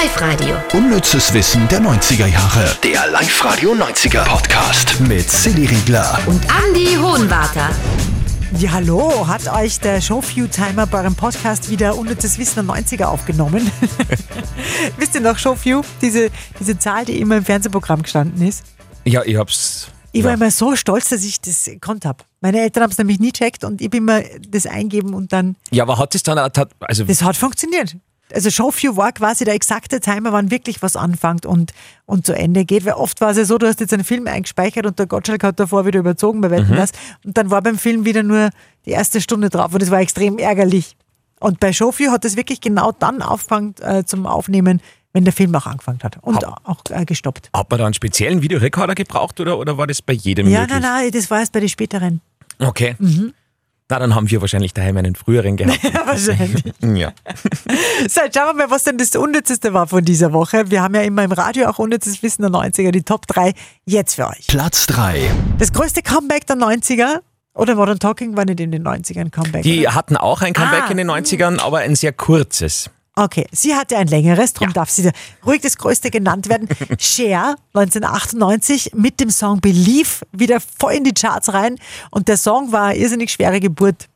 Live-Radio. Unnützes Wissen der 90er Jahre. Der Live-Radio 90er Podcast mit Silly Riegler. Und Andy Hohenwarter. Ja, hallo, hat euch der Showview-Timer bei eurem Podcast wieder unnützes Wissen der 90er aufgenommen? Wisst ihr noch Showview? Diese, diese Zahl, die immer im Fernsehprogramm gestanden ist? Ja, ich hab's. Ich war ja. immer so stolz, dass ich das gekonnt habe. Meine Eltern haben es nämlich nie checkt und ich bin immer das eingeben und dann, ja, aber hat es dann also das hat funktioniert. Also Showview war quasi der exakte Timer, wann wirklich was anfängt und, und zu Ende geht. Weil oft war es ja so, du hast jetzt einen Film eingespeichert und der Gottschalk hat davor wieder überzogen bei Wetten das und dann war beim Film wieder nur die erste Stunde drauf und das war extrem ärgerlich. Und bei Showview hat es wirklich genau dann aufgefangen äh, zum Aufnehmen, wenn der Film auch angefangen hat und auch äh, gestoppt. hat man da einen speziellen Videorekorder gebraucht oder, oder war das bei jedem Ja, möglich? nein, nein, das war erst bei den späteren. Okay. Na, dann haben wir wahrscheinlich daheim einen früheren gehabt. Ja, wahrscheinlich. ja. So, jetzt schauen wir mal, was denn das Unnützeste war von dieser Woche. Wir haben ja immer im Radio auch unnützes Wissen der 90er, die Top 3 jetzt für euch. Platz 3. Das größte Comeback der 90er oder Modern Talking war nicht in den 90ern Comeback. Die oder? hatten auch ein Comeback Ah. in den 90ern, aber ein sehr kurzes. Okay, sie hatte ein längeres, darum darf sie ruhig das größte genannt werden. Cher 1998 mit dem Song Believe wieder voll in die Charts rein und der Song war eine irrsinnig schwere Geburt.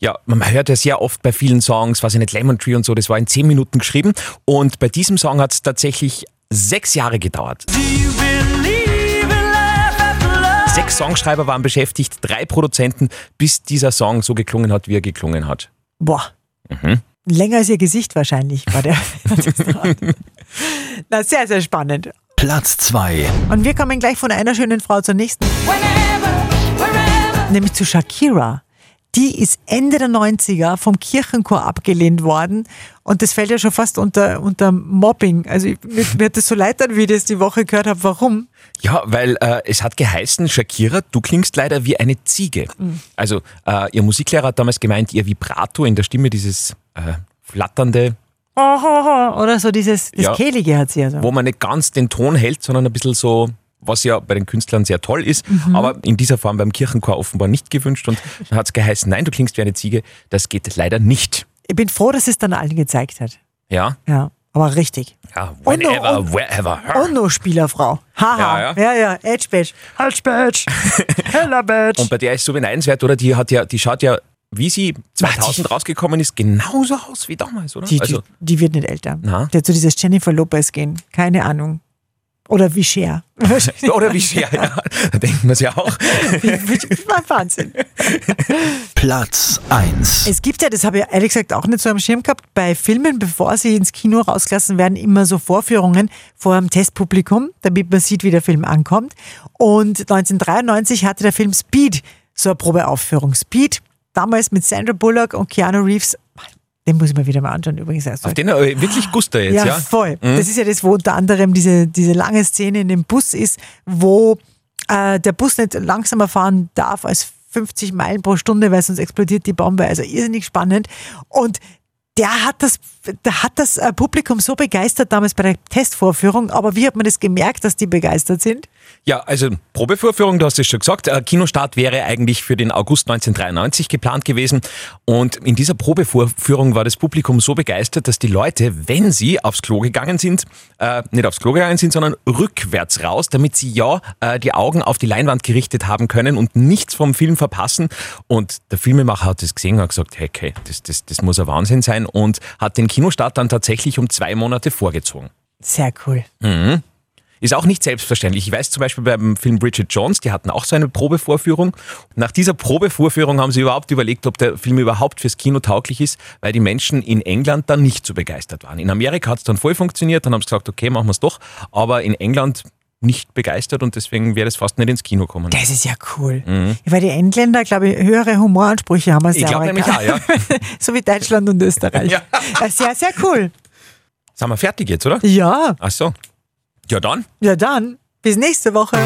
Ja, man hört ja sehr oft bei vielen Songs, was ich nicht, Lemon Tree und so, das war in zehn Minuten geschrieben. Und bei diesem Song hat es tatsächlich sechs Jahre gedauert. Sechs Songschreiber waren beschäftigt, drei Produzenten, bis dieser Song so geklungen hat, wie er geklungen hat. Boah. Länger als ihr Gesicht wahrscheinlich war der. Na, sehr, sehr spannend. Platz 2. Und wir kommen gleich von einer schönen Frau zur nächsten. Nämlich zu Shakira. Die ist Ende der 90er vom Kirchenchor abgelehnt worden. Und das fällt ja schon fast unter, unter Mobbing. Also ich, mir, mir hat das so leid dann, wie ich das die Woche gehört habe. Warum? Ja, weil äh, es hat geheißen, Shakira, du klingst leider wie eine Ziege. Also äh, ihr Musiklehrer hat damals gemeint, ihr Vibrato in der Stimme, dieses äh, flatternde, Oder so dieses das Ja. Kehlige hat sie ja so. wo man nicht ganz den Ton hält, sondern ein bisschen so, was ja bei den Künstlern sehr toll ist, aber in dieser Form beim Kirchenchor offenbar nicht gewünscht. Und dann hat es geheißen, nein, du klingst wie eine Ziege, das geht leider nicht. Ich bin froh, dass es dann allen gezeigt hat. Ja, Ja, aber richtig. ja noch- whenever, und- wherever. Und noch Spielerfrau. Haha. Ja, Ja, ja. Edge Badge. Halsch Badge. Heller Badge. Und bei der ist so beneidenswert, oder? Die hat ja, die schaut ja, wie sie 2000 rausgekommen ist, genauso aus wie damals, oder? Die, also, die, die wird nicht älter. Na? Die hat so dieses Jennifer Lopez gehen. Keine Ahnung. Oder wie Cher. oder wie Cher, ja. Da denkt man sich auch. War Wahnsinn. Platz 1. Es gibt ja, das habe ich ehrlich gesagt auch nicht so am Schirm gehabt, bei Filmen, bevor sie ins Kino rausgelassen werden, immer so Vorführungen vor einem Testpublikum, damit man sieht, wie der Film ankommt. Und 1993 hatte der Film Speed so eine Probeaufführung. Speed, damals mit Sandra Bullock und Keanu Reeves. Den muss ich mir wieder mal anschauen, übrigens. Also, Auf den äh, wirklich Guster jetzt, ja, ja? Mhm. voll. Das ist ja das, wo unter anderem diese, diese lange Szene in dem Bus ist, wo äh, der Bus nicht langsamer fahren darf als 50 Meilen pro Stunde, weil sonst explodiert die Bombe. Also irrsinnig spannend. Und der hat das, der hat das äh, Publikum so begeistert damals bei der Testvorführung. Aber wie hat man das gemerkt, dass die begeistert sind? Ja, also Probevorführung, du hast es schon gesagt. Äh, Kinostart wäre eigentlich für den August 1993 geplant gewesen. Und in dieser Probevorführung war das Publikum so begeistert, dass die Leute, wenn sie aufs Klo gegangen sind, äh, nicht aufs Klo gegangen sind, sondern rückwärts raus, damit sie ja äh, die Augen auf die Leinwand gerichtet haben können und nichts vom Film verpassen. Und der Filmemacher hat das gesehen und hat gesagt, hey, okay, das, das, das muss ein Wahnsinn sein und hat den Kinostart dann tatsächlich um zwei Monate vorgezogen. Sehr cool. Ist auch nicht selbstverständlich. Ich weiß zum Beispiel beim Film Bridget Jones, die hatten auch so eine Probevorführung. Nach dieser Probevorführung haben sie überhaupt überlegt, ob der Film überhaupt fürs Kino tauglich ist, weil die Menschen in England dann nicht so begeistert waren. In Amerika hat es dann voll funktioniert, dann haben sie gesagt, okay, machen wir es doch. Aber in England nicht begeistert und deswegen wäre es fast nicht ins Kino kommen. Das ist ja cool. Weil die Engländer, glaube ich, höhere Humoransprüche haben als Ich die glaube nämlich auch, ja. so wie Deutschland und Österreich. Ja. Ja, Sehr, sehr cool. Sind wir fertig jetzt, oder? Ja, Ach so. Ja dann. ja dann. Bis nächste Woche.